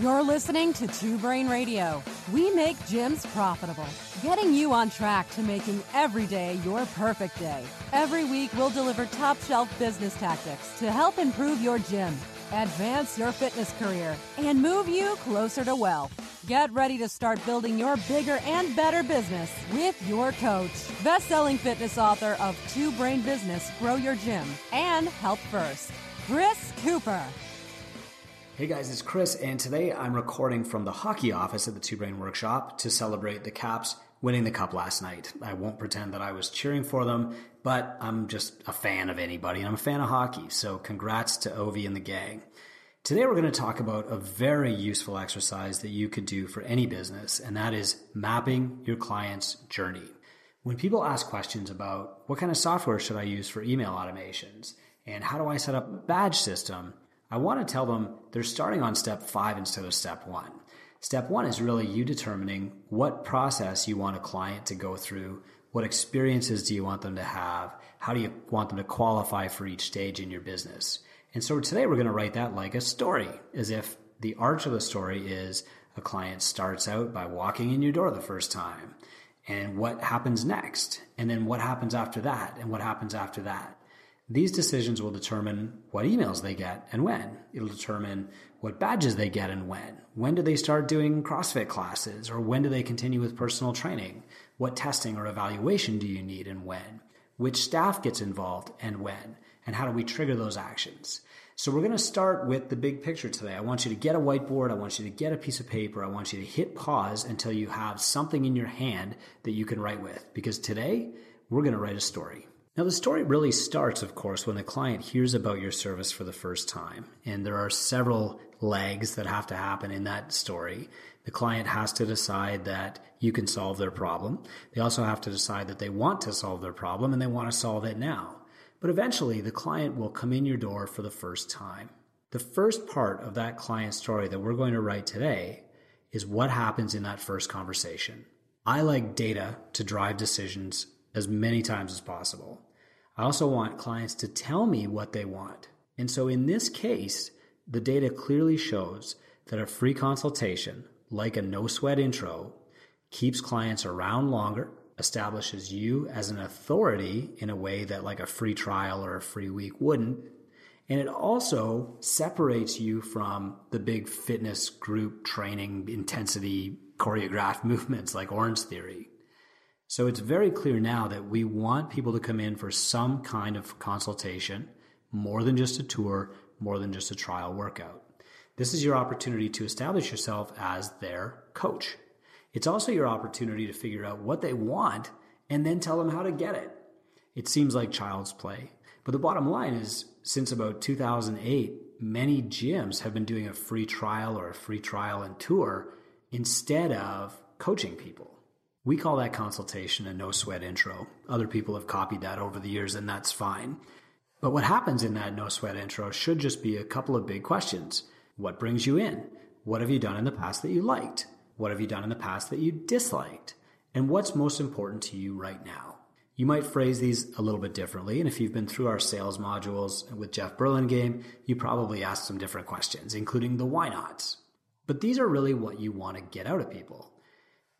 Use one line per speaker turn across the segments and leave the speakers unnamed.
You're listening to Two Brain Radio. We make gyms profitable, getting you on track to making every day your perfect day. Every week, we'll deliver top shelf business tactics to help improve your gym, advance your fitness career, and move you closer to wealth. Get ready to start building your bigger and better business with your coach, best-selling fitness author of Two Brain Business, Grow Your Gym, and Help First, Chris Cooper.
Hey guys, it's Chris, and today I'm recording from the hockey office at the Two Brain Workshop to celebrate the Caps winning the cup last night. I won't pretend that I was cheering for them, but I'm just a fan of anybody, and I'm a fan of hockey, so congrats to Ovi and the gang. Today we're going to talk about a very useful exercise that you could do for any business, and that is mapping your client's journey. When people ask questions about what kind of software should I use for email automations, and how do I set up a badge system, I want to tell them they're starting on step five instead of step one. Step one is really you determining what process you want a client to go through. What experiences do you want them to have? How do you want them to qualify for each stage in your business? And so today we're going to write that like a story, as if the arch of the story is a client starts out by walking in your door the first time and what happens next and then what happens after that and what happens after that. These decisions will determine what emails they get and when. It'll determine what badges they get and when. When do they start doing CrossFit classes or when do they continue with personal training? What testing or evaluation do you need and when? Which staff gets involved and when? And how do we trigger those actions? So we're going to start with the big picture today. I want you to get a whiteboard. I want you to get a piece of paper. I want you to hit pause until you have something in your hand that you can write with because today we're going to write a story. Now, the story really starts, of course, when the client hears about your service for the first time. And there are several legs that have to happen in that story. The client has to decide that you can solve their problem. They also have to decide that they want to solve their problem and they want to solve it now. But eventually, the client will come in your door for the first time. The first part of that client story that we're going to write today is what happens in that first conversation. I like data to drive decisions as many times as possible. I also want clients to tell me what they want. And so in this case, the data clearly shows that a free consultation, like a no sweat intro, keeps clients around longer, establishes you as an authority in a way that like a free trial or a free week wouldn't. And it also separates you from the big fitness group training intensity choreographed movements like Orange Theory. So it's very clear now that we want people to come in for some kind of consultation, more than just a tour, more than just a trial workout. This is your opportunity to establish yourself as their coach. It's also your opportunity to figure out what they want and then tell them how to get it. It seems like child's play. But the bottom line is, since about 2008, many gyms have been doing a free trial or a free trial and tour instead of coaching people. We call that consultation a no sweat intro. Other people have copied that over the years, and that's fine. But what happens in that no sweat intro should just be a couple of big questions. What brings you in? What have you done in the past that you liked? What have you done in the past that you disliked? And what's most important to you right now? You might phrase these a little bit differently. And if you've been through our sales modules with Jeff Burlingame, you probably asked some different questions, including the why nots. But these are really what you want to get out of people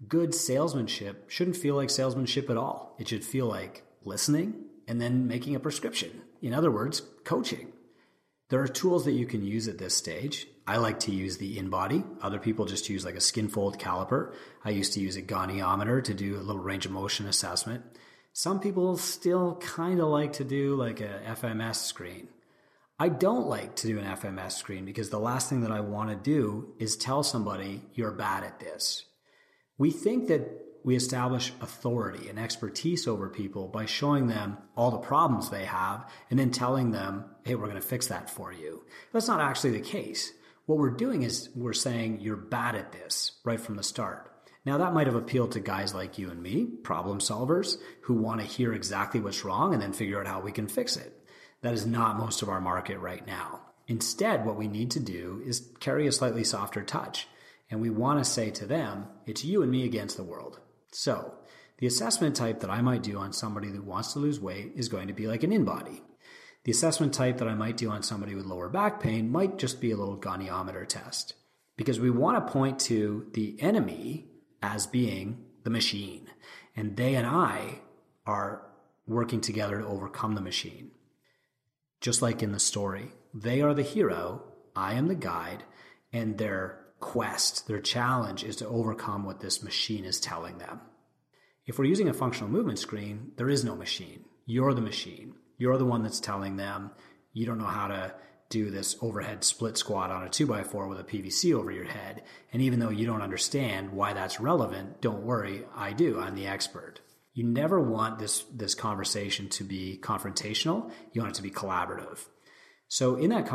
good salesmanship shouldn't feel like salesmanship at all. It should feel like listening and then making a prescription. In other words, coaching. There are tools that you can use at this stage. I like to use the InBody. Other people just use like a skin fold caliper. I used to use a goniometer to do a little range of motion assessment. Some people still kind of like to do like a FMS screen. I don't like to do an FMS screen because the last thing that I want to do is tell somebody you're bad at this. We think that we establish authority and expertise over people by showing them all the problems they have and then telling them, hey, we're going to fix that for you. That's not actually the case. What we're doing is we're saying you're bad at this right from the start. Now that might have appealed to guys like you and me, problem solvers, who want to hear exactly what's wrong and then figure out how we can fix it. That is not most of our market right now. Instead, what we need to do is carry a slightly softer touch and we want to say to them, it's you and me against the world. So, the assessment type that I might do on somebody that wants to lose weight is going to be like an InBody. The assessment type that I might do on somebody with lower back pain might just be a little goniometer test. because we want to point to the enemy as being the machine. And they and I are working together to overcome the machine. Just like in the story, they are the hero, I am the guide, and their quest, their challenge is to overcome what this machine is telling them. If we're using a functional movement screen, there is no machine. You're the machine. You're the one that's telling them you don't know how to do this overhead split squat on a 2x4 with a PVC over your head. And even though you don't understand why that's relevant, don't worry, I do. I'm the expert. You never want this, this conversation to be confrontational. You want it to be collaborative. So in that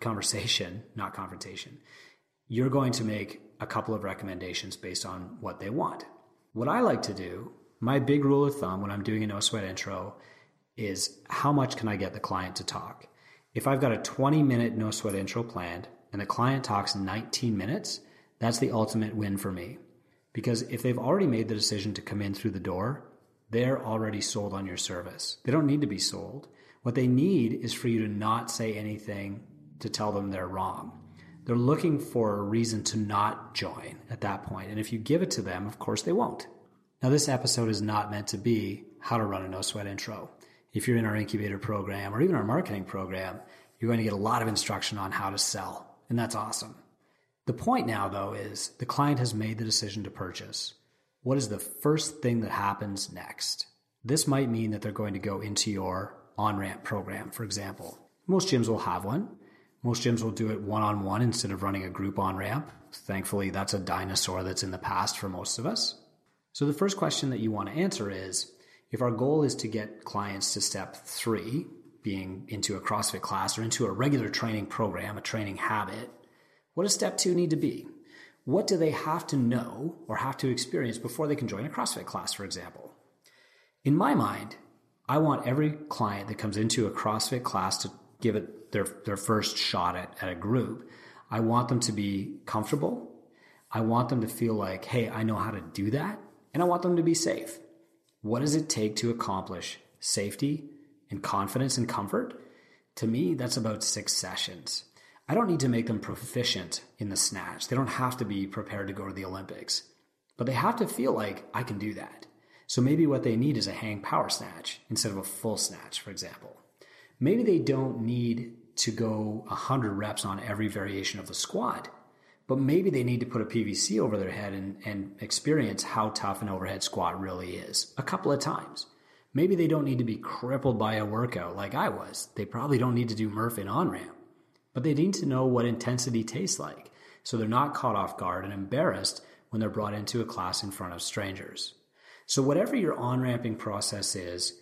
conversation, not confrontation, you're going to make a couple of recommendations based on what they want. What I like to do, my big rule of thumb when I'm doing a no sweat intro is how much can I get the client to talk? If I've got a 20 minute no sweat intro planned and the client talks 19 minutes, that's the ultimate win for me. Because if they've already made the decision to come in through the door, they're already sold on your service. They don't need to be sold. What they need is for you to not say anything to tell them they're wrong. They're looking for a reason to not join at that point. And if you give it to them, of course they won't. Now, this episode is not meant to be how to run a no sweat intro. If you're in our incubator program or even our marketing program, you're going to get a lot of instruction on how to sell. And that's awesome. The point now, though, is the client has made the decision to purchase. What is the first thing that happens next? This might mean that they're going to go into your on ramp program, for example. Most gyms will have one. Most gyms will do it one on one instead of running a group on ramp. Thankfully, that's a dinosaur that's in the past for most of us. So, the first question that you want to answer is if our goal is to get clients to step three, being into a CrossFit class or into a regular training program, a training habit, what does step two need to be? What do they have to know or have to experience before they can join a CrossFit class, for example? In my mind, I want every client that comes into a CrossFit class to give it their, their first shot at, at a group. I want them to be comfortable. I want them to feel like, hey, I know how to do that. And I want them to be safe. What does it take to accomplish safety and confidence and comfort? To me, that's about six sessions. I don't need to make them proficient in the snatch. They don't have to be prepared to go to the Olympics, but they have to feel like I can do that. So maybe what they need is a hang power snatch instead of a full snatch, for example. Maybe they don't need to go 100 reps on every variation of the squat but maybe they need to put a PVC over their head and, and experience how tough an overhead squat really is a couple of times. Maybe they don't need to be crippled by a workout like I was. They probably don't need to do Murph in on ramp, but they need to know what intensity tastes like so they're not caught off guard and embarrassed when they're brought into a class in front of strangers. So, whatever your on ramping process is,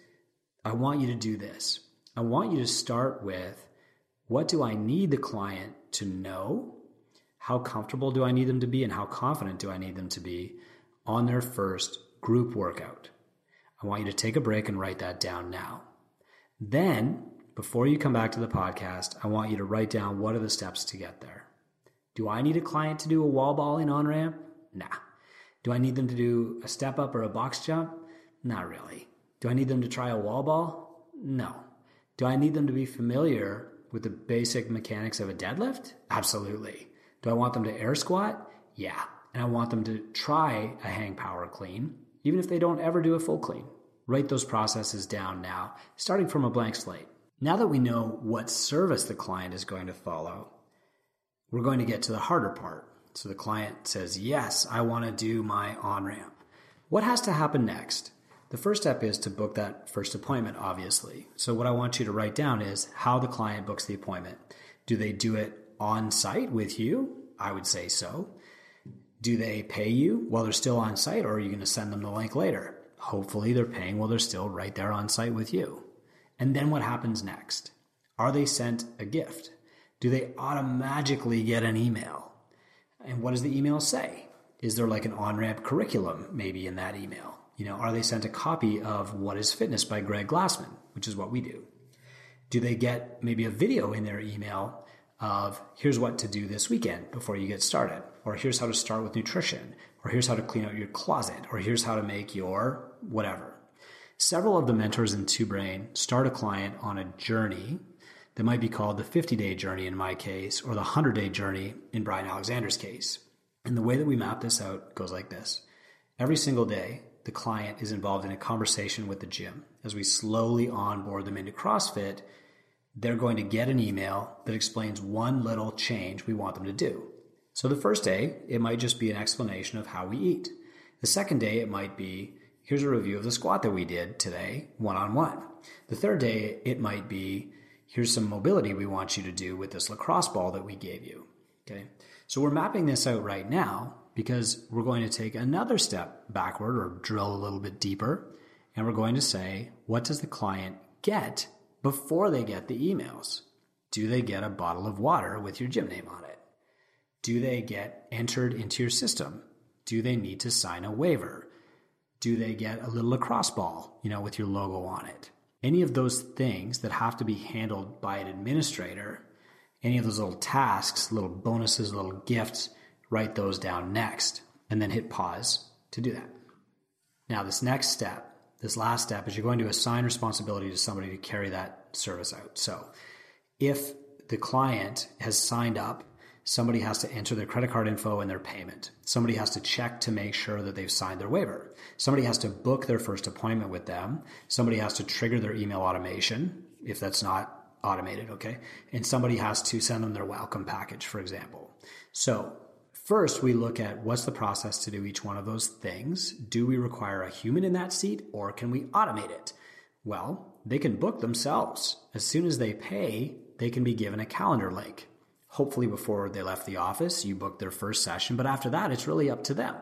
I want you to do this. I want you to start with what do I need the client to know how comfortable do I need them to be and how confident do I need them to be on their first group workout? I want you to take a break and write that down now. Then, before you come back to the podcast, I want you to write down what are the steps to get there. Do I need a client to do a wall ball in on ramp? Nah. Do I need them to do a step up or a box jump? Not really. Do I need them to try a wall ball? No. Do I need them to be familiar with the basic mechanics of a deadlift? Absolutely. Do I want them to air squat? Yeah. And I want them to try a hang power clean, even if they don't ever do a full clean. Write those processes down now, starting from a blank slate. Now that we know what service the client is going to follow, we're going to get to the harder part. So the client says, Yes, I want to do my on ramp. What has to happen next? The first step is to book that first appointment, obviously. So, what I want you to write down is how the client books the appointment. Do they do it on site with you? I would say so. Do they pay you while they're still on site, or are you going to send them the link later? Hopefully, they're paying while they're still right there on site with you. And then what happens next? Are they sent a gift? Do they automatically get an email? And what does the email say? Is there like an on ramp curriculum maybe in that email? You know, are they sent a copy of What is Fitness by Greg Glassman, which is what we do? Do they get maybe a video in their email of here's what to do this weekend before you get started, or here's how to start with nutrition, or here's how to clean out your closet, or here's how to make your whatever. Several of the mentors in Two Brain start a client on a journey that might be called the 50 day journey in my case, or the 100 day journey in Brian Alexander's case. And the way that we map this out goes like this every single day, the client is involved in a conversation with the gym. As we slowly onboard them into CrossFit, they're going to get an email that explains one little change we want them to do. So the first day, it might just be an explanation of how we eat. The second day, it might be here's a review of the squat that we did today, one on one. The third day, it might be here's some mobility we want you to do with this lacrosse ball that we gave you. Okay. So we're mapping this out right now because we're going to take another step backward or drill a little bit deeper. And we're going to say, what does the client get before they get the emails? Do they get a bottle of water with your gym name on it? Do they get entered into your system? Do they need to sign a waiver? Do they get a little lacrosse ball, you know, with your logo on it? Any of those things that have to be handled by an administrator, any of those little tasks, little bonuses, little gifts, write those down next and then hit pause to do that. Now, this next step, this last step, is you're going to assign responsibility to somebody to carry that service out. So, if the client has signed up, somebody has to enter their credit card info and their payment. Somebody has to check to make sure that they've signed their waiver. Somebody has to book their first appointment with them. Somebody has to trigger their email automation if that's not automated, okay? And somebody has to send them their welcome package, for example. So, First, we look at what's the process to do each one of those things. Do we require a human in that seat or can we automate it? Well, they can book themselves. As soon as they pay, they can be given a calendar link. Hopefully, before they left the office, you booked their first session, but after that, it's really up to them.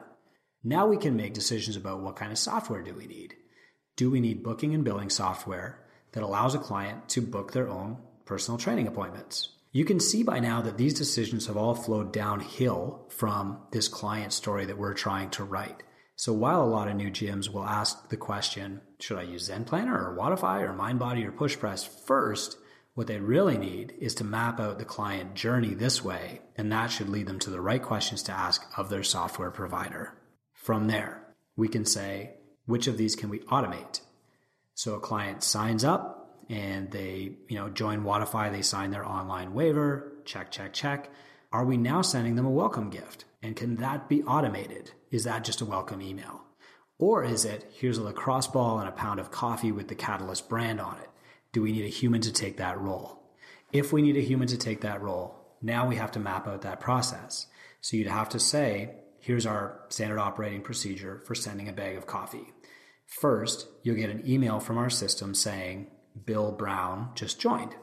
Now we can make decisions about what kind of software do we need. Do we need booking and billing software that allows a client to book their own personal training appointments? You can see by now that these decisions have all flowed downhill from this client story that we're trying to write. So while a lot of new gyms will ask the question, should I use Zen Planner or Wodify or MindBody or Push Press first, what they really need is to map out the client journey this way, and that should lead them to the right questions to ask of their software provider. From there, we can say, which of these can we automate? So a client signs up, and they, you know, join Wodify, they sign their online waiver, check, check, check. Are we now sending them a welcome gift? And can that be automated? Is that just a welcome email? Or is it, here's a lacrosse ball and a pound of coffee with the Catalyst brand on it? Do we need a human to take that role? If we need a human to take that role, now we have to map out that process. So you'd have to say, here's our standard operating procedure for sending a bag of coffee. First, you'll get an email from our system saying, Bill Brown just joined.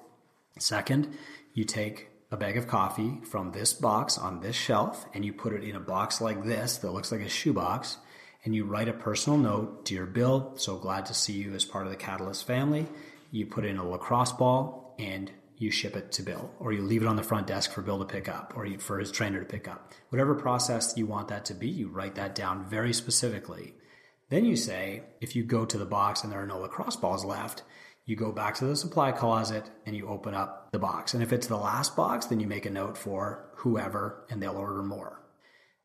Second, you take a bag of coffee from this box on this shelf and you put it in a box like this that looks like a shoebox and you write a personal note Dear Bill, so glad to see you as part of the Catalyst family. You put in a lacrosse ball and you ship it to Bill, or you leave it on the front desk for Bill to pick up, or for his trainer to pick up. Whatever process you want that to be, you write that down very specifically. Then you say, if you go to the box and there are no lacrosse balls left, you go back to the supply closet and you open up the box. And if it's the last box, then you make a note for whoever and they'll order more.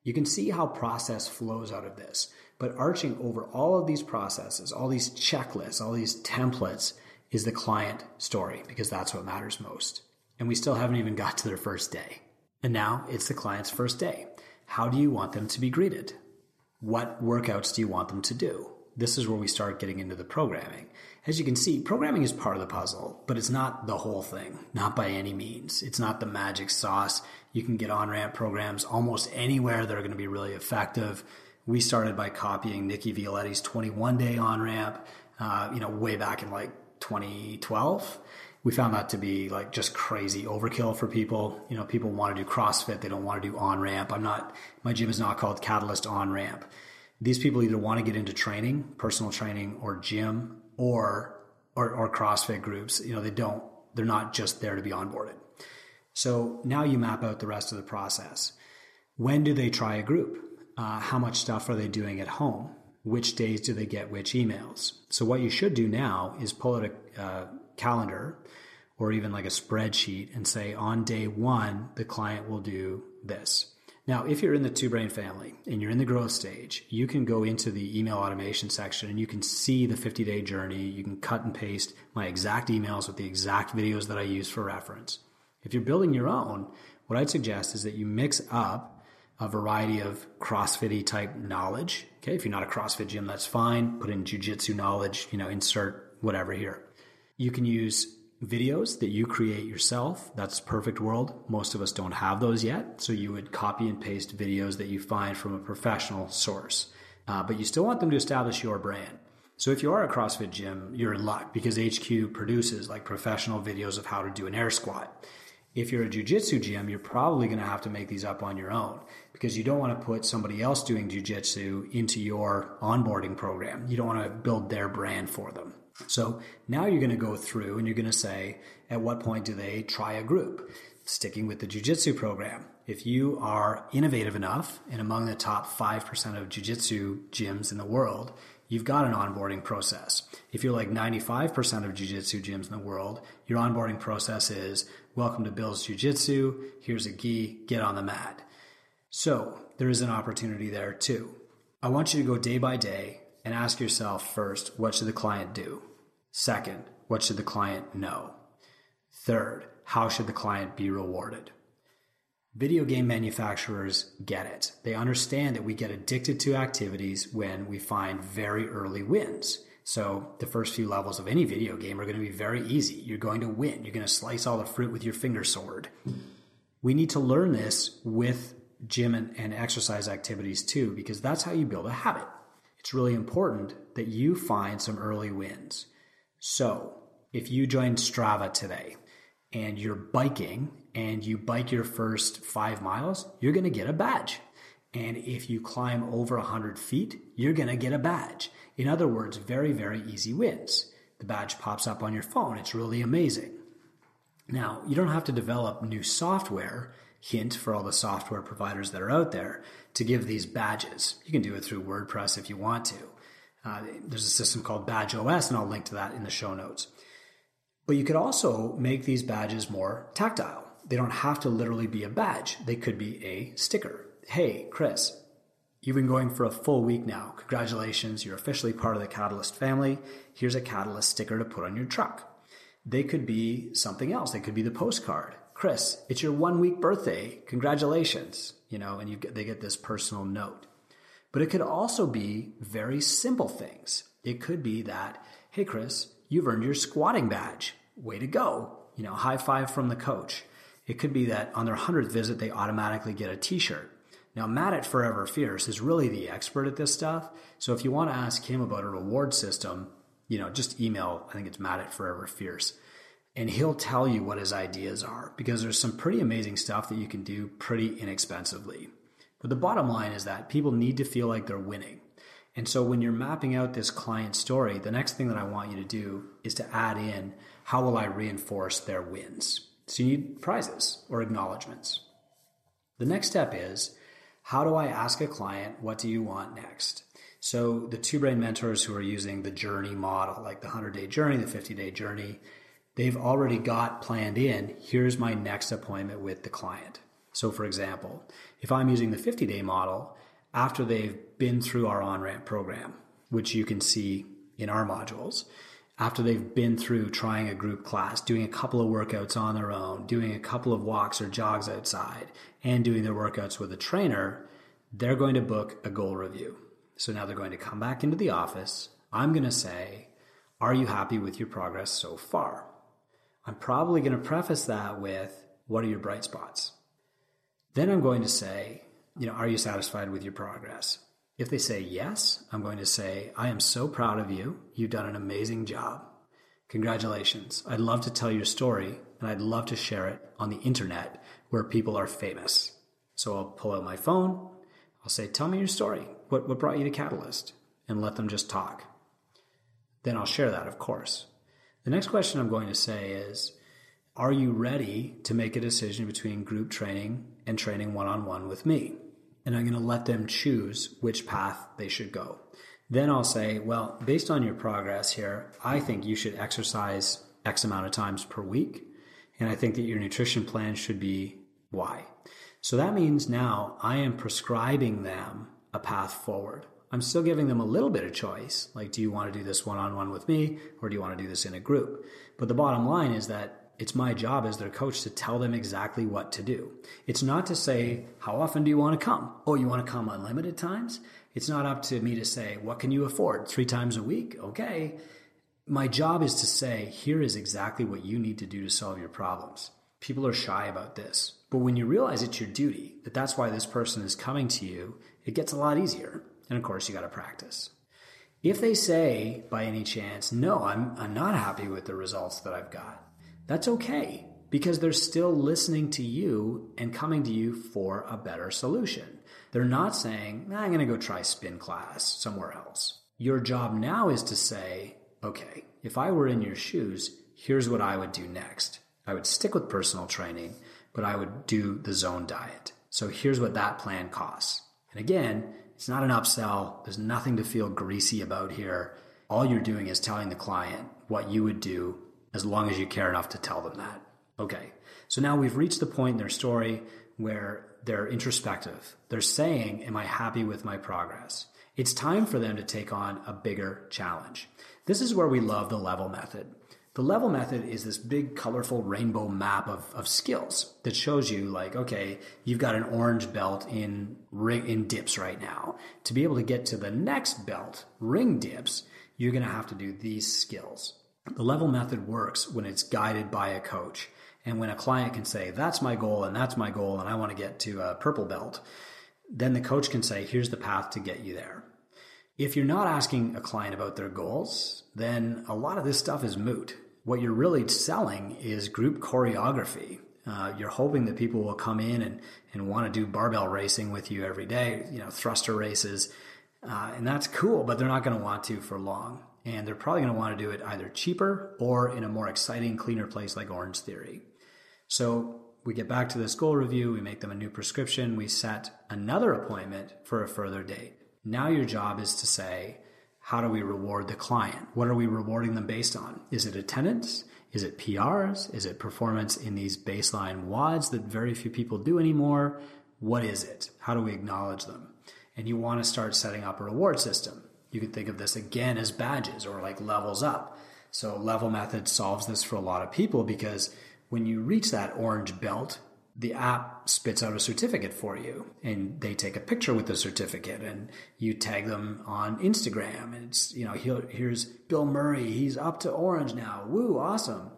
You can see how process flows out of this. But arching over all of these processes, all these checklists, all these templates is the client story because that's what matters most. And we still haven't even got to their first day. And now it's the client's first day. How do you want them to be greeted? What workouts do you want them to do? This is where we start getting into the programming. As you can see, programming is part of the puzzle, but it's not the whole thing, not by any means. It's not the magic sauce. You can get on ramp programs almost anywhere that are going to be really effective. We started by copying Nikki Violetti's 21 day on ramp, uh, you know, way back in like 2012 we found that to be like just crazy overkill for people. You know, people want to do CrossFit, they don't want to do on ramp. I'm not, my gym is not called Catalyst On Ramp. These people either want to get into training, personal training, or gym, or, or, or CrossFit groups. You know, they don't, they're not just there to be onboarded. So now you map out the rest of the process. When do they try a group? Uh, how much stuff are they doing at home? Which days do they get which emails? So what you should do now is pull out a uh, calendar or even like a spreadsheet and say on day one, the client will do this. Now, if you're in the two brain family and you're in the growth stage, you can go into the email automation section and you can see the 50 day journey. You can cut and paste my exact emails with the exact videos that I use for reference. If you're building your own, what I'd suggest is that you mix up a variety of CrossFitty type knowledge. Okay, if you're not a CrossFit gym, that's fine. Put in jujitsu knowledge, you know, insert whatever here. You can use videos that you create yourself. That's perfect world. Most of us don't have those yet. So you would copy and paste videos that you find from a professional source. Uh, but you still want them to establish your brand. So if you are a CrossFit gym, you're in luck because HQ produces like professional videos of how to do an air squat. If you're a jujitsu gym, you're probably going to have to make these up on your own because you don't want to put somebody else doing jujitsu into your onboarding program. You don't want to build their brand for them. So now you're going to go through and you're going to say, at what point do they try a group? Sticking with the jujitsu program. If you are innovative enough and among the top 5% of jujitsu gyms in the world, you've got an onboarding process. If you're like 95% of jiu-jitsu gyms in the world, your onboarding process is welcome to Bill's Jiu-Jitsu. Here's a gi, get on the mat. So there is an opportunity there too. I want you to go day by day and ask yourself first, what should the client do? Second, what should the client know? Third, how should the client be rewarded? Video game manufacturers get it. They understand that we get addicted to activities when we find very early wins. So the first few levels of any video game are going to be very easy. You're going to win. You're going to slice all the fruit with your finger sword. We need to learn this with gym and, and exercise activities too, because that's how you build a habit it's really important that you find some early wins. So, if you join Strava today and you're biking and you bike your first five miles, you're going to get a badge. And if you climb over 100 feet, you're going to get a badge. In other words, very, very easy wins. The badge pops up on your phone. It's really amazing. Now, you don't have to develop new software hint for all the software providers that are out there to give these badges. You can do it through WordPress if you want to. Uh, there's a system called Badge OS, and I'll link to that in the show notes. But you could also make these badges more tactile. They don't have to literally be a badge, they could be a sticker. Hey, Chris, you've been going for a full week now. Congratulations, you're officially part of the Catalyst family. Here's a Catalyst sticker to put on your truck. They could be something else, they could be the postcard. Chris, it's your one week birthday. Congratulations. You know, and you get, they get this personal note. But it could also be very simple things. It could be that, hey, Chris, you've earned your squatting badge. Way to go. You know, high five from the coach. It could be that on their 100th visit, they automatically get a t shirt. Now, Matt at Forever Fierce is really the expert at this stuff. So if you want to ask him about a reward system, you know, just email, I think it's Matt at Forever Fierce and he'll tell you what his ideas are because there's some pretty amazing stuff that you can do pretty inexpensively. But the bottom line is that people need to feel like they're winning. And so when you're mapping out this client story, the next thing that I want you to do is to add in how will I reinforce their wins? So you need prizes or acknowledgments. The next step is how do I ask a client, what do you want next? So the two brain mentors who are using the journey model, like the 100 day journey, the 50 day journey, they've already got planned in here's my next appointment with the client. So, for example, if I'm using the 50 day model, after they've been through our on ramp program, which you can see in our modules, after they've been through trying a group class, doing a couple of workouts on their own, doing a couple of walks or jogs outside, and doing their workouts with a trainer, they're going to book a goal review. So now they're going to come back into the office. I'm going to say, Are you happy with your progress so far? I'm probably going to preface that with, What are your bright spots? Then I'm going to say, you know, are you satisfied with your progress? If they say yes, I'm going to say, I am so proud of you. You've done an amazing job. Congratulations. I'd love to tell your story and I'd love to share it on the internet where people are famous. So I'll pull out my phone. I'll say, Tell me your story. What, what brought you to Catalyst? And let them just talk. Then I'll share that, of course. The next question I'm going to say is Are you ready to make a decision between group training and training one on one with me? And I'm going to let them choose which path they should go. Then I'll say, Well, based on your progress here, I think you should exercise X amount of times per week. And I think that your nutrition plan should be Y. So that means now I am prescribing them a path forward. I'm still giving them a little bit of choice. Like, do you want to do this one on one with me or do you want to do this in a group? But the bottom line is that it's my job as their coach to tell them exactly what to do. It's not to say, how often do you want to come? Oh, you want to come unlimited times? It's not up to me to say, what can you afford? Three times a week? Okay. My job is to say, here is exactly what you need to do to solve your problems. People are shy about this. But when you realize it's your duty, that that's why this person is coming to you, it gets a lot easier. And of course, you got to practice. If they say by any chance, no, I'm, I'm not happy with the results that I've got, that's okay because they're still listening to you and coming to you for a better solution. They're not saying, nah, I'm going to go try spin class somewhere else. Your job now is to say, okay, if I were in your shoes, here's what I would do next. I would stick with personal training, but I would do the zone diet. So here's what that plan costs. And again, it's not an upsell. There's nothing to feel greasy about here. All you're doing is telling the client what you would do as long as you care enough to tell them that. Okay. So now we've reached the point in their story where they're introspective. They're saying, Am I happy with my progress? It's time for them to take on a bigger challenge. This is where we love the level method. The level method is this big, colorful rainbow map of, of skills that shows you, like, okay, you've got an orange belt in ring, in dips right now. To be able to get to the next belt, ring dips, you're going to have to do these skills. The level method works when it's guided by a coach. And when a client can say, that's my goal and that's my goal and I want to get to a purple belt, then the coach can say, here's the path to get you there. If you're not asking a client about their goals, then a lot of this stuff is moot what you're really selling is group choreography. Uh, you're hoping that people will come in and, and want to do barbell racing with you every day, you know, thruster races. Uh, and that's cool, but they're not going to want to for long. And they're probably going to want to do it either cheaper or in a more exciting, cleaner place like Orange Theory. So we get back to this goal review, we make them a new prescription, we set another appointment for a further date. Now your job is to say, how do we reward the client? What are we rewarding them based on? Is it attendance? Is it PRs? Is it performance in these baseline WODs that very few people do anymore? What is it? How do we acknowledge them? And you want to start setting up a reward system. You can think of this again as badges or like levels up. So level method solves this for a lot of people because when you reach that orange belt, the app spits out a certificate for you and they take a picture with the certificate and you tag them on Instagram. And it's you know here's Bill Murray. He's up to orange now. Woo awesome.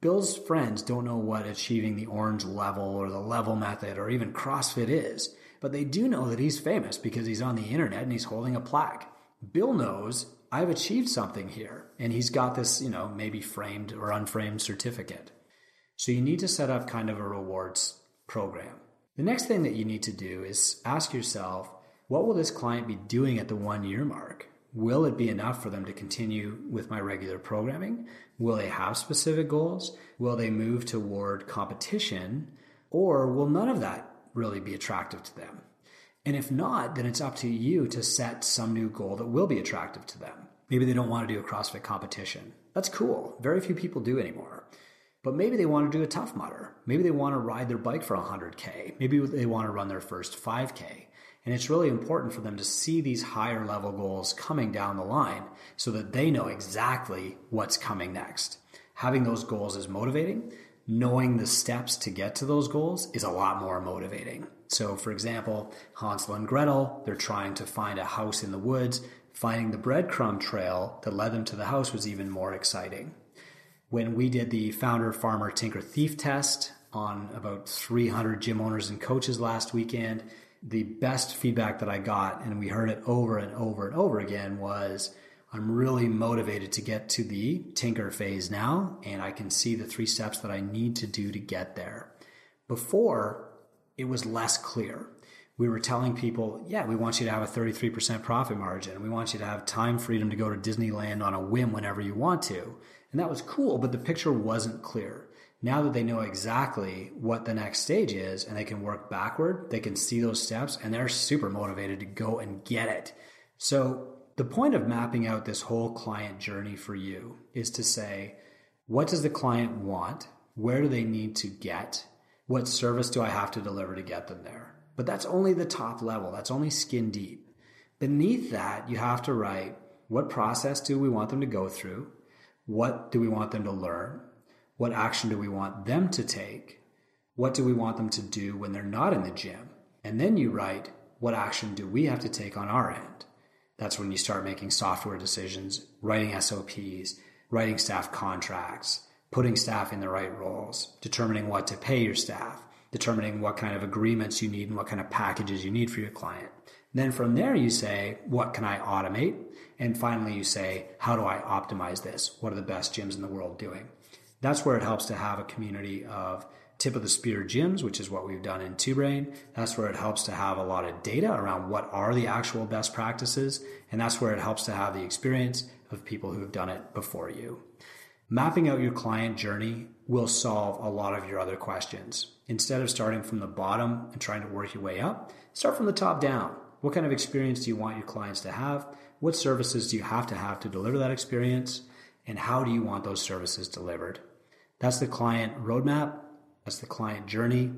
Bill's friends don't know what achieving the orange level or the level method or even CrossFit is but they do know that he's famous because he's on the internet and he's holding a plaque. Bill knows I've achieved something here and he's got this you know maybe framed or unframed certificate so you need to set up kind of a rewards program. The next thing that you need to do is ask yourself, what will this client be doing at the one year mark? Will it be enough for them to continue with my regular programming? Will they have specific goals? Will they move toward competition? Or will none of that really be attractive to them? And if not, then it's up to you to set some new goal that will be attractive to them. Maybe they don't want to do a CrossFit competition. That's cool. Very few people do anymore. But maybe they want to do a Tough Mudder. Maybe they want to ride their bike for 100K. Maybe they want to run their first 5K. And it's really important for them to see these higher level goals coming down the line so that they know exactly what's coming next. Having those goals is motivating. Knowing the steps to get to those goals is a lot more motivating. So, for example, Hansel and Gretel, they're trying to find a house in the woods. Finding the breadcrumb trail that led them to the house was even more exciting when we did the founder, farmer, tinker, thief test on about 300 gym owners and coaches last weekend, the best feedback that I got, and we heard it over and over and over again, was I'm really motivated to get to the tinker phase now, and I can see the three steps that I need to do to get there. Before, it was less clear. We were telling people, yeah, we want you to have a 33% profit margin. We want you to have time freedom to go to Disneyland on a whim whenever you want to. And that was cool, but the picture wasn't clear. Now that they know exactly what the next stage is and they can work backward, they can see those steps and they're super motivated to go and get it. So, the point of mapping out this whole client journey for you is to say, what does the client want? Where do they need to get? What service do I have to deliver to get them there? But that's only the top level, that's only skin deep. Beneath that, you have to write what process do we want them to go through? What do we want them to learn? What action do we want them to take? What do we want them to do when they're not in the gym? And then you write, what action do we have to take on our end? That's when you start making software decisions, writing SOPs, writing staff contracts, putting staff in the right roles, determining what to pay your staff, determining what kind of agreements you need and what kind of packages you need for your client. Then from there, you say, what can I automate? And finally, you say, how do I optimize this? What are the best gyms in the world doing? That's where it helps to have a community of tip of the spear gyms, which is what we've done in TwoBrain. That's where it helps to have a lot of data around what are the actual best practices. And that's where it helps to have the experience of people who have done it before you. Mapping out your client journey will solve a lot of your other questions. Instead of starting from the bottom and trying to work your way up, start from the top down. What kind of experience do you want your clients to have? What services do you have to have to deliver that experience? And how do you want those services delivered? That's the client roadmap. That's the client journey.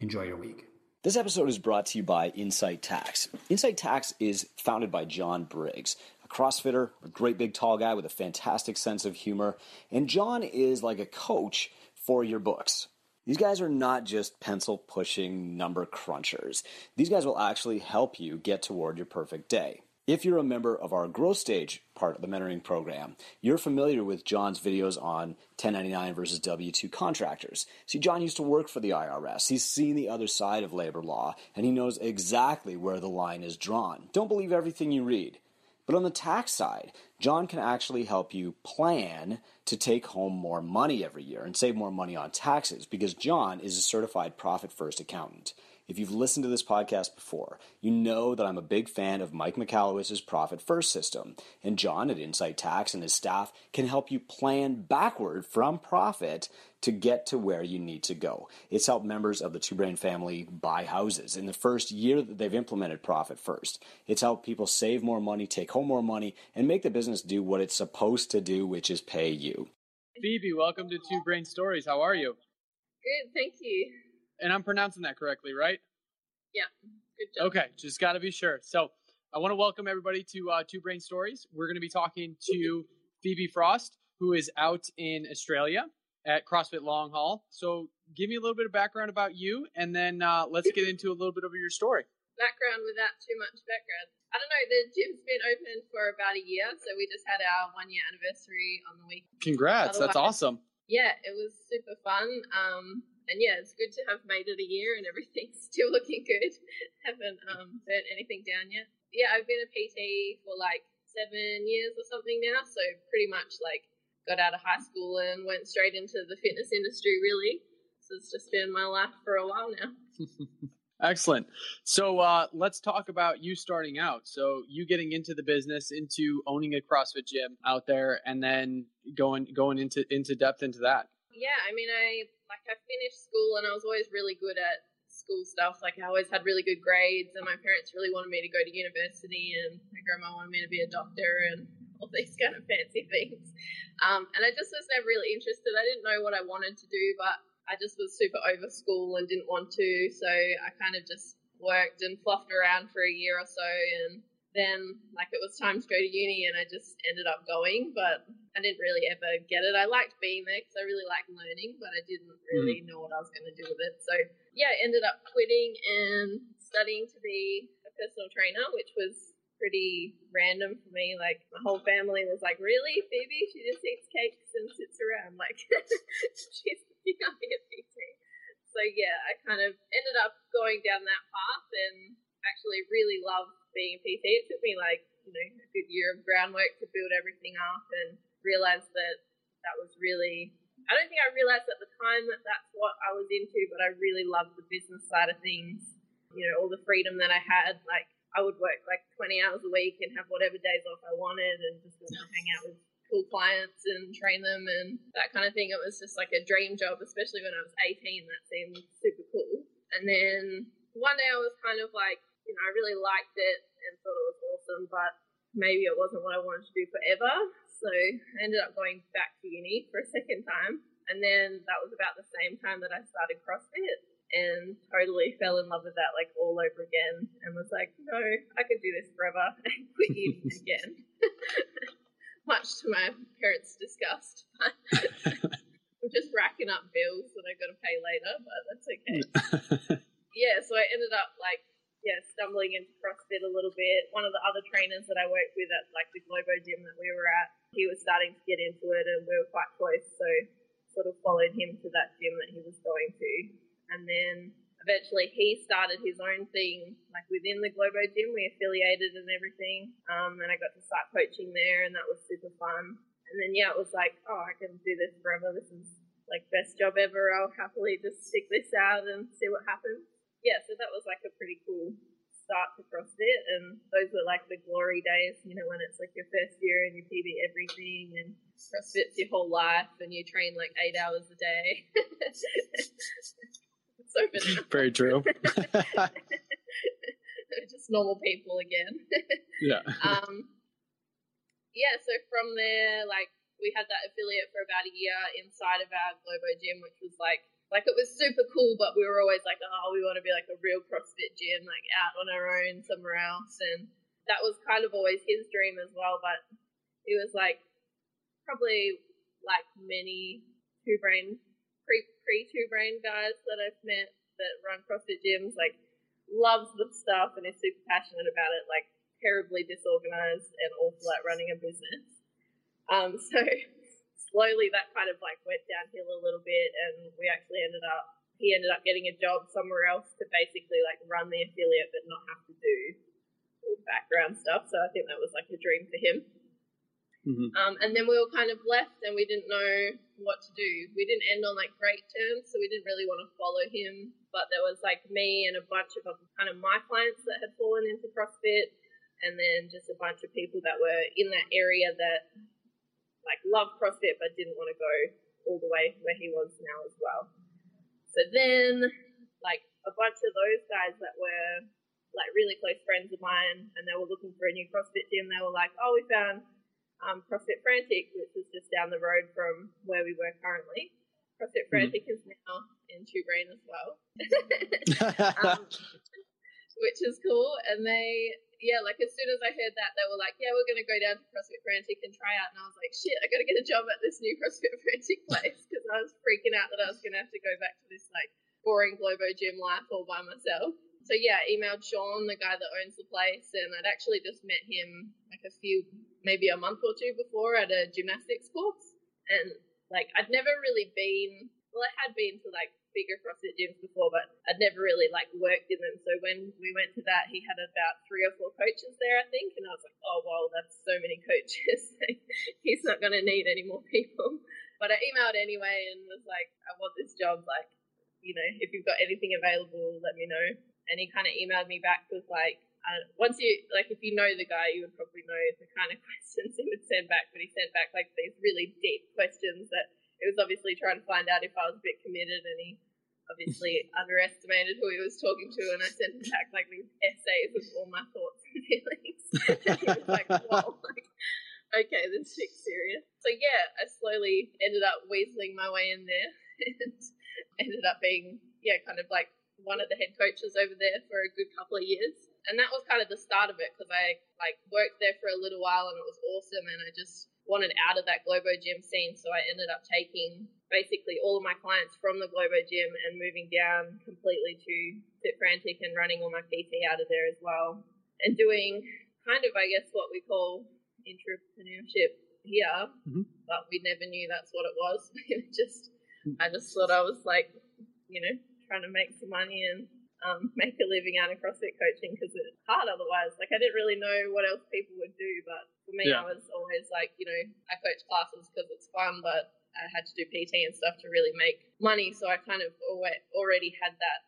Enjoy your week.
This episode is brought to you by Insight Tax. Insight Tax is founded by John Briggs, a CrossFitter, a great big tall guy with a fantastic sense of humor. And John is like a coach for your books. These guys are not just pencil pushing number crunchers. These guys will actually help you get toward your perfect day. If you're a member of our growth stage part of the mentoring program, you're familiar with John's videos on 1099 versus W 2 contractors. See, John used to work for the IRS. He's seen the other side of labor law, and he knows exactly where the line is drawn. Don't believe everything you read. But on the tax side, John can actually help you plan to take home more money every year and save more money on taxes because John is a certified profit first accountant. If you've listened to this podcast before, you know that I'm a big fan of Mike Michalowicz's Profit First system. And John at Insight Tax and his staff can help you plan backward from profit to get to where you need to go. It's helped members of the Two Brain family buy houses in the first year that they've implemented Profit First. It's helped people save more money, take home more money, and make the business do what it's supposed to do, which is pay you.
Phoebe, welcome to Two Brain Stories. How are you?
Good, thank you
and I'm pronouncing that correctly, right?
Yeah. Good job.
Okay, just got to be sure. So I want to welcome everybody to uh, Two Brain Stories. We're going to be talking to Phoebe Frost, who is out in Australia at CrossFit Long Haul. So give me a little bit of background about you, and then uh, let's get into a little bit of your story.
Background without too much background. I don't know. The gym's been open for about a year, so we just had our one year anniversary on the week.
Congrats! Otherwise, that's awesome.
Yeah, it was super fun. Um, and yeah, it's good to have made it a year and everything's still looking good. Haven't um, burnt anything down yet. Yeah, I've been a PT for like seven years or something now, so pretty much like got out of high school and went straight into the fitness industry really. So it's just been my life for a while now.
Excellent. So uh, let's talk about you starting out. So you getting into the business, into owning a CrossFit gym out there, and then going going into into depth into that.
Yeah, I mean, I like I finished school and I was always really good at school stuff. Like I always had really good grades, and my parents really wanted me to go to university, and my grandma wanted me to be a doctor and all these kind of fancy things. Um, and I just was never really interested. I didn't know what I wanted to do, but I just was super over school and didn't want to. So I kind of just worked and fluffed around for a year or so, and then like it was time to go to uni and I just ended up going, but I didn't really ever get it. I liked being there because I really liked learning, but I didn't really mm. know what I was going to do with it. So yeah, I ended up quitting and studying to be a personal trainer, which was pretty random for me. Like my whole family was like, "Really, Phoebe? She just eats cakes and sits around. Like she's can't a PT." So yeah, I kind of ended up going down that path and actually really loved being a PT. It took me like, you know, a good year of groundwork to build everything up and realize that that was really, I don't think I realized at the time that that's what I was into, but I really loved the business side of things. You know, all the freedom that I had. Like, I would work like 20 hours a week and have whatever days off I wanted and just hang out with cool clients and train them and that kind of thing. It was just like a dream job, especially when I was 18. That seemed super cool. And then one day I was kind of like, you know, I really liked it and thought it was awesome, but maybe it wasn't what I wanted to do forever. So I ended up going back to uni for a second time. And then that was about the same time that I started CrossFit and totally fell in love with that like all over again and was like, no, I could do this forever and quit uni again. Much to my parents' disgust. I'm just racking up bills that I got to pay later, but that's okay. yeah, so I ended up like yeah, stumbling into CrossFit a little bit. One of the other trainers that I worked with at like the Globo gym that we were at, he was starting to get into it and we were quite close, so sort of followed him to that gym that he was going to. And then eventually he started his own thing, like within the Globo gym. We affiliated and everything. Um, and I got to start coaching there, and that was super fun. And then, yeah, it was like, oh, I can do this forever. This is like best job ever. I'll happily just stick this out and see what happens yeah, so that was like a pretty cool start to CrossFit, and those were like the glory days, you know, when it's like your first year and you PB everything, and CrossFit's your whole life, and you train like eight hours a day. so
very true.
Just normal people again.
yeah.
Um. Yeah. So from there, like we had that affiliate for about a year inside of our Globo gym, which was like like it was super cool, but we were always like, oh, we want to be like a real CrossFit gym, like out on our own somewhere else. And that was kind of always his dream as well. But he was like, probably like many two brain, pre pre two brain guys that I've met that run CrossFit gyms, like loves the stuff and is super passionate about it, like terribly disorganized and awful at running a business. Um, so slowly that kind of like went downhill a little bit, and we actually ended up he ended up getting a job somewhere else to basically like run the affiliate but not have to do all background stuff. So I think that was like a dream for him. Mm-hmm. Um, and then we were kind of left and we didn't know what to do. We didn't end on like great terms, so we didn't really want to follow him. But there was like me and a bunch of kind of my clients that had fallen into CrossFit, and then just a bunch of people that were in that area that like loved CrossFit but didn't want to go all the way where he was now as well. So then, like a bunch of those guys that were like really close friends of mine, and they were looking for a new CrossFit gym. They were like, "Oh, we found um, CrossFit Frantic, which is just down the road from where we were currently. CrossFit mm-hmm. Frantic mm-hmm. is now in Two Brain as well, um, which is cool. And they yeah, like as soon as I heard that, they were like, "Yeah, we're gonna go down to CrossFit Frantic and try out." And I was like, "Shit, I gotta get a job at this new CrossFit Frantic place," because I was freaking out that I was gonna have to go back to this like boring Globo gym life all by myself. So yeah, I emailed Sean, the guy that owns the place, and I'd actually just met him like a few, maybe a month or two before at a gymnastics course, and like I'd never really been. Well, I had been to like bigger CrossFit gyms before, but I'd never really like worked in them. So when we went to that, he had about three or four coaches there, I think, and I was like, oh wow, that's so many coaches. He's not going to need any more people. But I emailed anyway and was like, I want this job. Like, you know, if you've got anything available, let me know. And he kind of emailed me back with like, uh, once you like, if you know the guy, you would probably know the kind of questions he would send back. But he sent back like these really deep questions that it was obviously trying to find out if I was a bit committed, and he obviously underestimated who he was talking to. And I sent him back like these essays with all my thoughts and feelings. and he was like, "Whoa, like, okay, this chick's serious." So yeah, I slowly ended up weaseling my way in there, and ended up being yeah, kind of like one of the head coaches over there for a good couple of years. And that was kind of the start of it because I like worked there for a little while and it was awesome and I just wanted out of that Globo gym scene, so I ended up taking basically all of my clients from the Globo gym and moving down completely to Fit Frantic and running all my PT out of there as well, and doing kind of, I guess, what we call entrepreneurship here, mm-hmm. but we never knew that's what it was. just, I just thought I was like, you know, trying to make some money and um, make a living out of CrossFit coaching because it's hard otherwise. Like I didn't really know what else people would do, but for me, yeah. I was always like, you know, I coach classes because it's fun, but I had to do PT and stuff to really make money. So I kind of already had that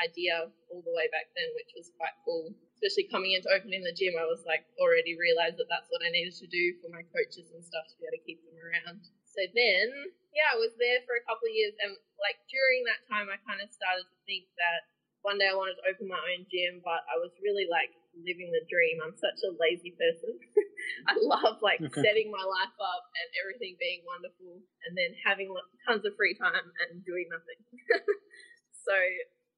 idea all the way back then, which was quite cool. Especially coming into opening the gym, I was like already realized that that's what I needed to do for my coaches and stuff to be able to keep them around. So then, yeah, I was there for a couple of years, and like during that time, I kind of started to think that one day I wanted to open my own gym, but I was really like living the dream. I'm such a lazy person. I love like okay. setting my life up and everything being wonderful, and then having tons of free time and doing nothing. so,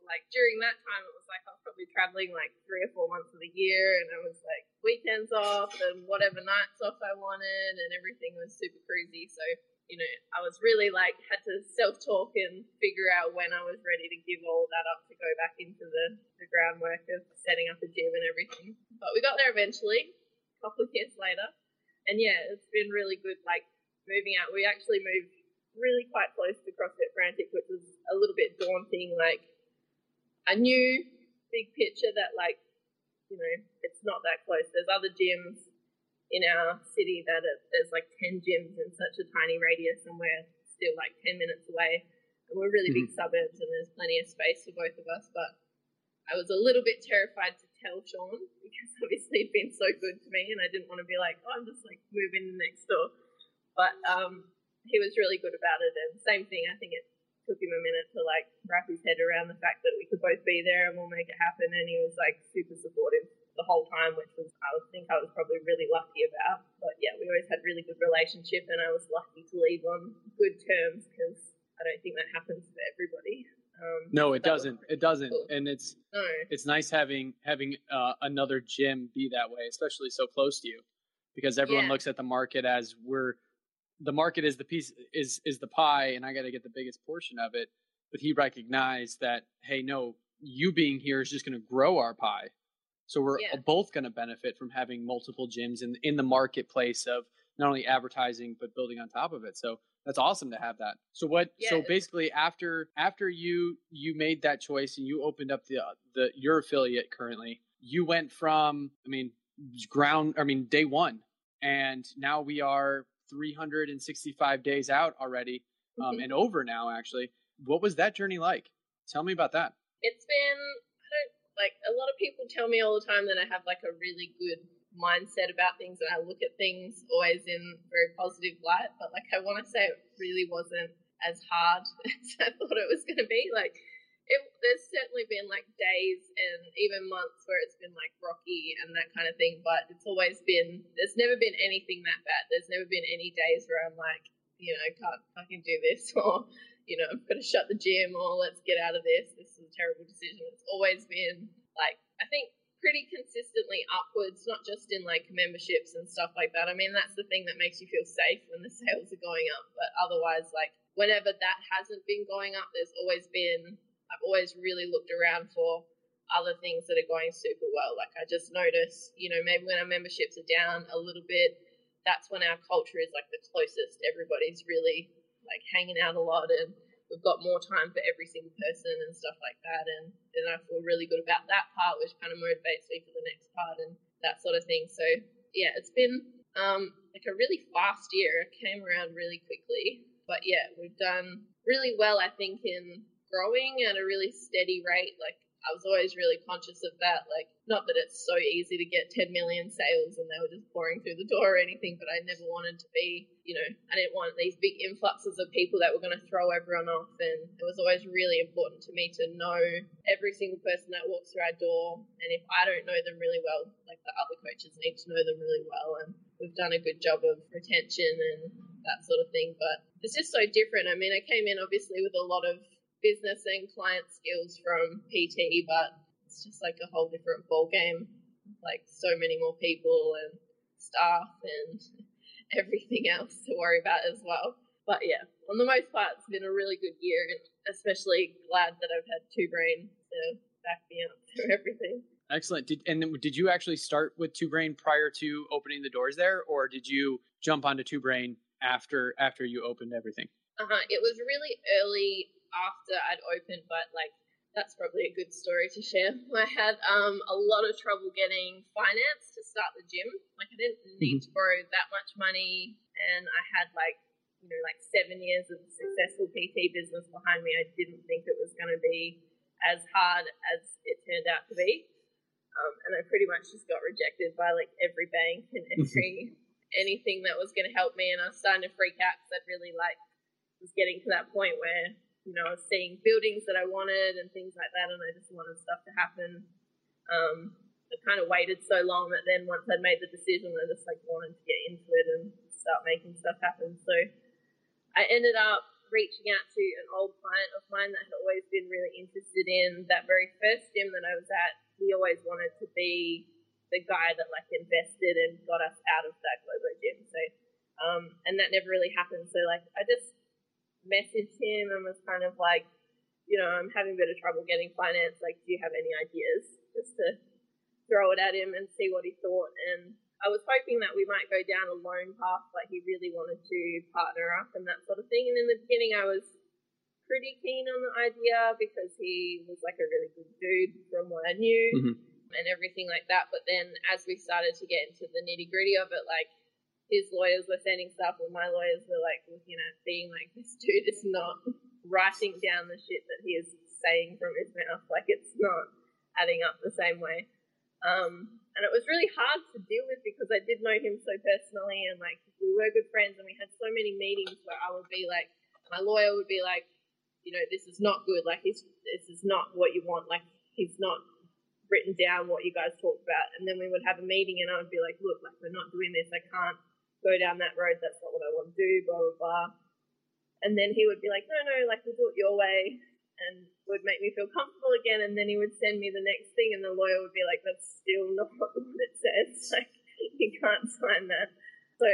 like during that time, it was like I was probably traveling like three or four months of the year, and I was like weekends off and whatever nights off I wanted, and everything was super crazy. So you know, I was really like had to self talk and figure out when I was ready to give all that up to go back into the, the groundwork of setting up a gym and everything. But we got there eventually, a couple of years later. And yeah, it's been really good like moving out. We actually moved really quite close to CrossFit Frantic, which was a little bit daunting. Like I knew big picture that like, you know, it's not that close. There's other gyms in our city that it, there's like 10 gyms in such a tiny radius and we're still like 10 minutes away. And we're really mm-hmm. big suburbs and there's plenty of space for both of us. But I was a little bit terrified to tell Sean because obviously he'd been so good to me and I didn't want to be like, oh, I'm just like moving next door. But um, he was really good about it. And same thing, I think it took him a minute to like wrap his head around the fact that we could both be there and we'll make it happen. And he was like super supportive the whole time, which was I would think I was probably really lucky about. But yeah, we always had really good relationship, and I was lucky to leave on good terms because I don't think that happens for everybody.
Um, no, it doesn't. It doesn't, cool. and it's no. it's nice having having uh, another gym be that way, especially so close to you, because everyone yeah. looks at the market as we're the market is the piece is is the pie, and I got to get the biggest portion of it. But he recognized that, hey, no, you being here is just going to grow our pie. So we're yeah. both going to benefit from having multiple gyms in in the marketplace of not only advertising but building on top of it. So that's awesome to have that. So what? Yeah, so basically, after after you you made that choice and you opened up the the your affiliate currently, you went from I mean ground I mean day one, and now we are 365 days out already, um, mm-hmm. and over now actually. What was that journey like? Tell me about that.
It's been like a lot of people tell me all the time that I have like a really good mindset about things and I look at things always in very positive light. But like I want to say it really wasn't as hard as I thought it was going to be. Like it, there's certainly been like days and even months where it's been like rocky and that kind of thing. But it's always been there's never been anything that bad. There's never been any days where I'm like you know can't fucking do this or you know, I'm going to shut the gym or let's get out of this. This is a terrible decision. It's always been like, I think pretty consistently upwards, not just in like memberships and stuff like that. I mean, that's the thing that makes you feel safe when the sales are going up. But otherwise, like, whenever that hasn't been going up, there's always been, I've always really looked around for other things that are going super well. Like, I just notice, you know, maybe when our memberships are down a little bit, that's when our culture is like the closest. Everybody's really like hanging out a lot and we've got more time for every single person and stuff like that. And then I feel really good about that part, which kind of motivates me for the next part and that sort of thing. So yeah, it's been um, like a really fast year. It came around really quickly, but yeah, we've done really well, I think, in growing at a really steady rate. Like I was always really conscious of that. Like, not that it's so easy to get 10 million sales and they were just pouring through the door or anything, but I never wanted to be, you know, I didn't want these big influxes of people that were going to throw everyone off. And it was always really important to me to know every single person that walks through our door. And if I don't know them really well, like the other coaches need to know them really well. And we've done a good job of retention and that sort of thing. But it's just so different. I mean, I came in obviously with a lot of business and client skills from PT, but it's just like a whole different ball game. Like so many more people and staff and everything else to worry about as well. But yeah, on the most part, it's been a really good year, and especially glad that I've had Two Brain to back me up through everything.
Excellent. Did, and did you actually start with Two Brain prior to opening the doors there, or did you jump onto Two Brain after after you opened everything?
Uh-huh. It was really early after I'd opened, but like that's probably a good story to share. I had um, a lot of trouble getting finance to start the gym. Like I didn't need mm-hmm. to borrow that much money, and I had like you know like seven years of successful PT business behind me. I didn't think it was going to be as hard as it turned out to be, um, and I pretty much just got rejected by like every bank and every anything that was going to help me. And I was starting to freak out because I'd really like was getting to that point where you know, I was seeing buildings that I wanted and things like that, and I just wanted stuff to happen. Um, I kind of waited so long that then once I'd made the decision, I just like wanted to get into it and start making stuff happen. So I ended up reaching out to an old client of mine that had always been really interested in that very first gym that I was at. He always wanted to be the guy that like invested and got us out of that Globo gym. So, um, and that never really happened. So like I just messaged him and was kind of like, you know, I'm having a bit of trouble getting finance. Like, do you have any ideas? Just to throw it at him and see what he thought. And I was hoping that we might go down a loan path, like he really wanted to partner up and that sort of thing. And in the beginning, I was pretty keen on the idea because he was like a really good dude from what I knew mm-hmm. and everything like that. But then as we started to get into the nitty gritty of it, like his lawyers were sending stuff and my lawyers were like looking at being like, this dude is not writing down the shit that he is saying from his mouth. Like it's not adding up the same way. Um, and it was really hard to deal with because I did know him so personally and like we were good friends and we had so many meetings where I would be like, my lawyer would be like, you know, this is not good. Like, this is not what you want. Like, he's not written down what you guys talked about. And then we would have a meeting and I would be like, look, like, we're not doing this. I can't go down that road. That's not what I want to do, blah, blah, blah. And then he would be like, no, no, like, we'll do it your way and would make me feel comfortable again. And then he would send me the next thing, and the lawyer would be like, "That's still not what it says. Like, you can't sign that." So,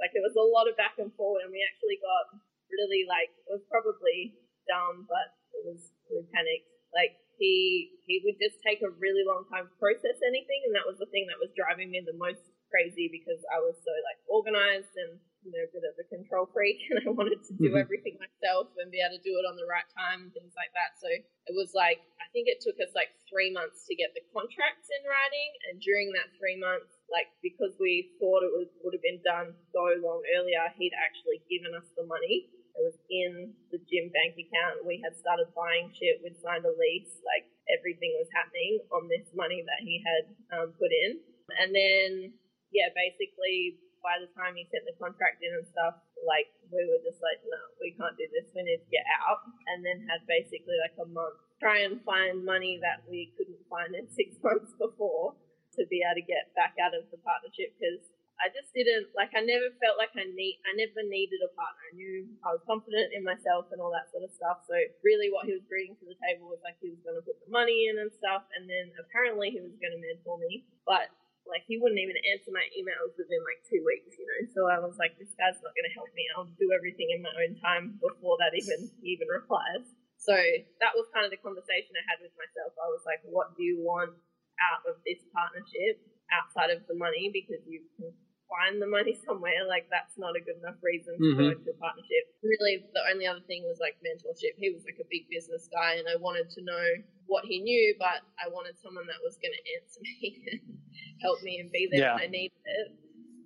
like, it was a lot of back and forth, and we actually got really like it was probably dumb, but it was we panicked. Like he he would just take a really long time to process anything, and that was the thing that was driving me the most crazy because I was so like organized and you know, a bit of a control freak and I wanted to do mm-hmm. everything myself and be able to do it on the right time and things like that. So it was like, I think it took us like three months to get the contracts in writing. And during that three months, like because we thought it was, would have been done so long earlier, he'd actually given us the money. It was in the gym bank account. We had started buying shit. We'd signed a lease. Like everything was happening on this money that he had um, put in. And then, yeah, basically by the time he sent the contract in and stuff, like we were just like, no, we can't do this. We need to get out. And then had basically like a month try and find money that we couldn't find in six months before to be able to get back out of the partnership because I just didn't like. I never felt like I need. I never needed a partner. I knew I was confident in myself and all that sort of stuff. So really, what he was bringing to the table was like he was going to put the money in and stuff, and then apparently he was going to mentor me. But like he wouldn't even answer my emails within like two weeks, you know. So I was like, this guy's not going to help me. I'll do everything in my own time before that even even replies. So that was kind of the conversation I had with myself. I was like, what do you want out of this partnership outside of the money? Because you can find the money somewhere. Like that's not a good enough reason to mm-hmm. go into a partnership. Really, the only other thing was like mentorship. He was like a big business guy, and I wanted to know what he knew, but I wanted someone that was going to answer me help me and be there yeah. when I needed it.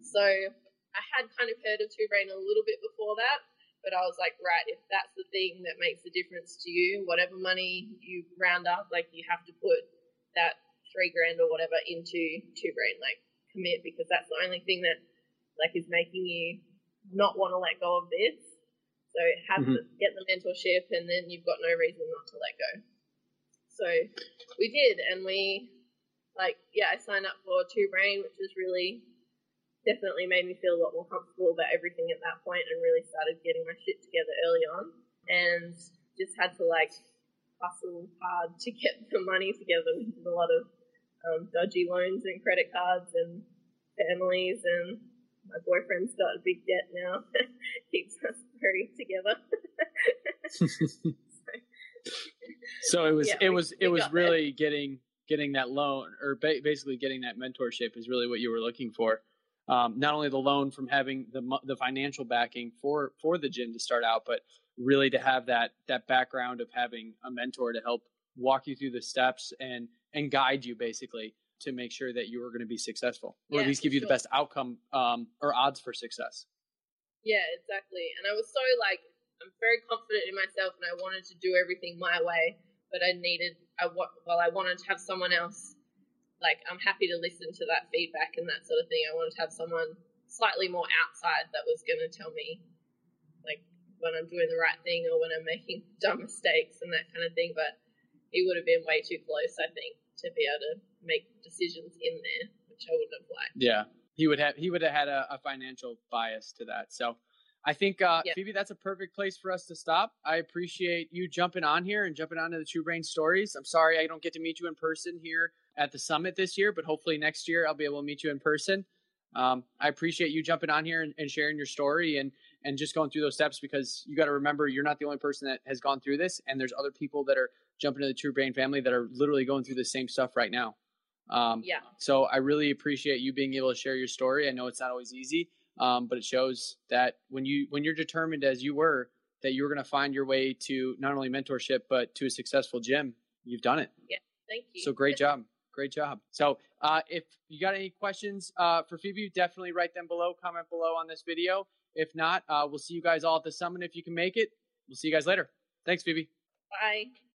So I had kind of heard of Two Brain a little bit before that, but I was like, right, if that's the thing that makes the difference to you, whatever money you round up, like you have to put that three grand or whatever into Two Brain, like commit because that's the only thing that like is making you not want to let go of this. So have mm-hmm. the, get the mentorship, and then you've got no reason not to let go. So we did, and we like yeah, I signed up for Two Brain, which was really definitely made me feel a lot more comfortable about everything at that point, and really started getting my shit together early on, and just had to like hustle hard to get the money together. We did a lot of um, dodgy loans and credit cards and families, and my boyfriend's got a big debt now. Keeps us very together.
so, so, it was yeah, it was it was really there. getting getting that loan or ba- basically getting that mentorship is really what you were looking for. Um, not only the loan from having the the financial backing for for the gym to start out, but really to have that that background of having a mentor to help walk you through the steps and and guide you basically to make sure that you were going to be successful or yeah, at least give you sure. the best outcome um, or odds for success.
Yeah, exactly. And I was so like I'm very confident in myself and I wanted to do everything my way but I needed, I I wanted to have someone else. Like, I'm happy to listen to that feedback and that sort of thing. I wanted to have someone slightly more outside that was going to tell me, like, when I'm doing the right thing or when I'm making dumb mistakes and that kind of thing. But he would have been way too close, I think, to be able to make decisions in there, which I wouldn't have liked.
Yeah, he would have he would have had a, a financial bias to that. So I think uh, yep. Phoebe, that's a perfect place for us to stop. I appreciate you jumping on here and jumping onto the Two Brain stories. I'm sorry I don't get to meet you in person here at the summit this year, but hopefully next year I'll be able to meet you in person. Um, I appreciate you jumping on here and, and, sharing your story and and just going through those steps because you got to remember you're not the only person that has gone through this, and there's other people that are jumping into the Two Brain family that are literally going through the same stuff right now.
Um, yeah.
So I really appreciate you being able to share your story. I know it's not always easy, um, but it shows that when you when you're determined as you were that you're going to find your way to not only mentorship but to a successful gym, you've done it.
Yeah. Thank you.
So great job. Great job. So, uh, if you got any questions uh, for Phoebe, definitely write them below, comment below on this video. If not, uh, we'll see you guys all at the summit if you can make it. We'll see you guys later. Thanks, Phoebe.
Bye.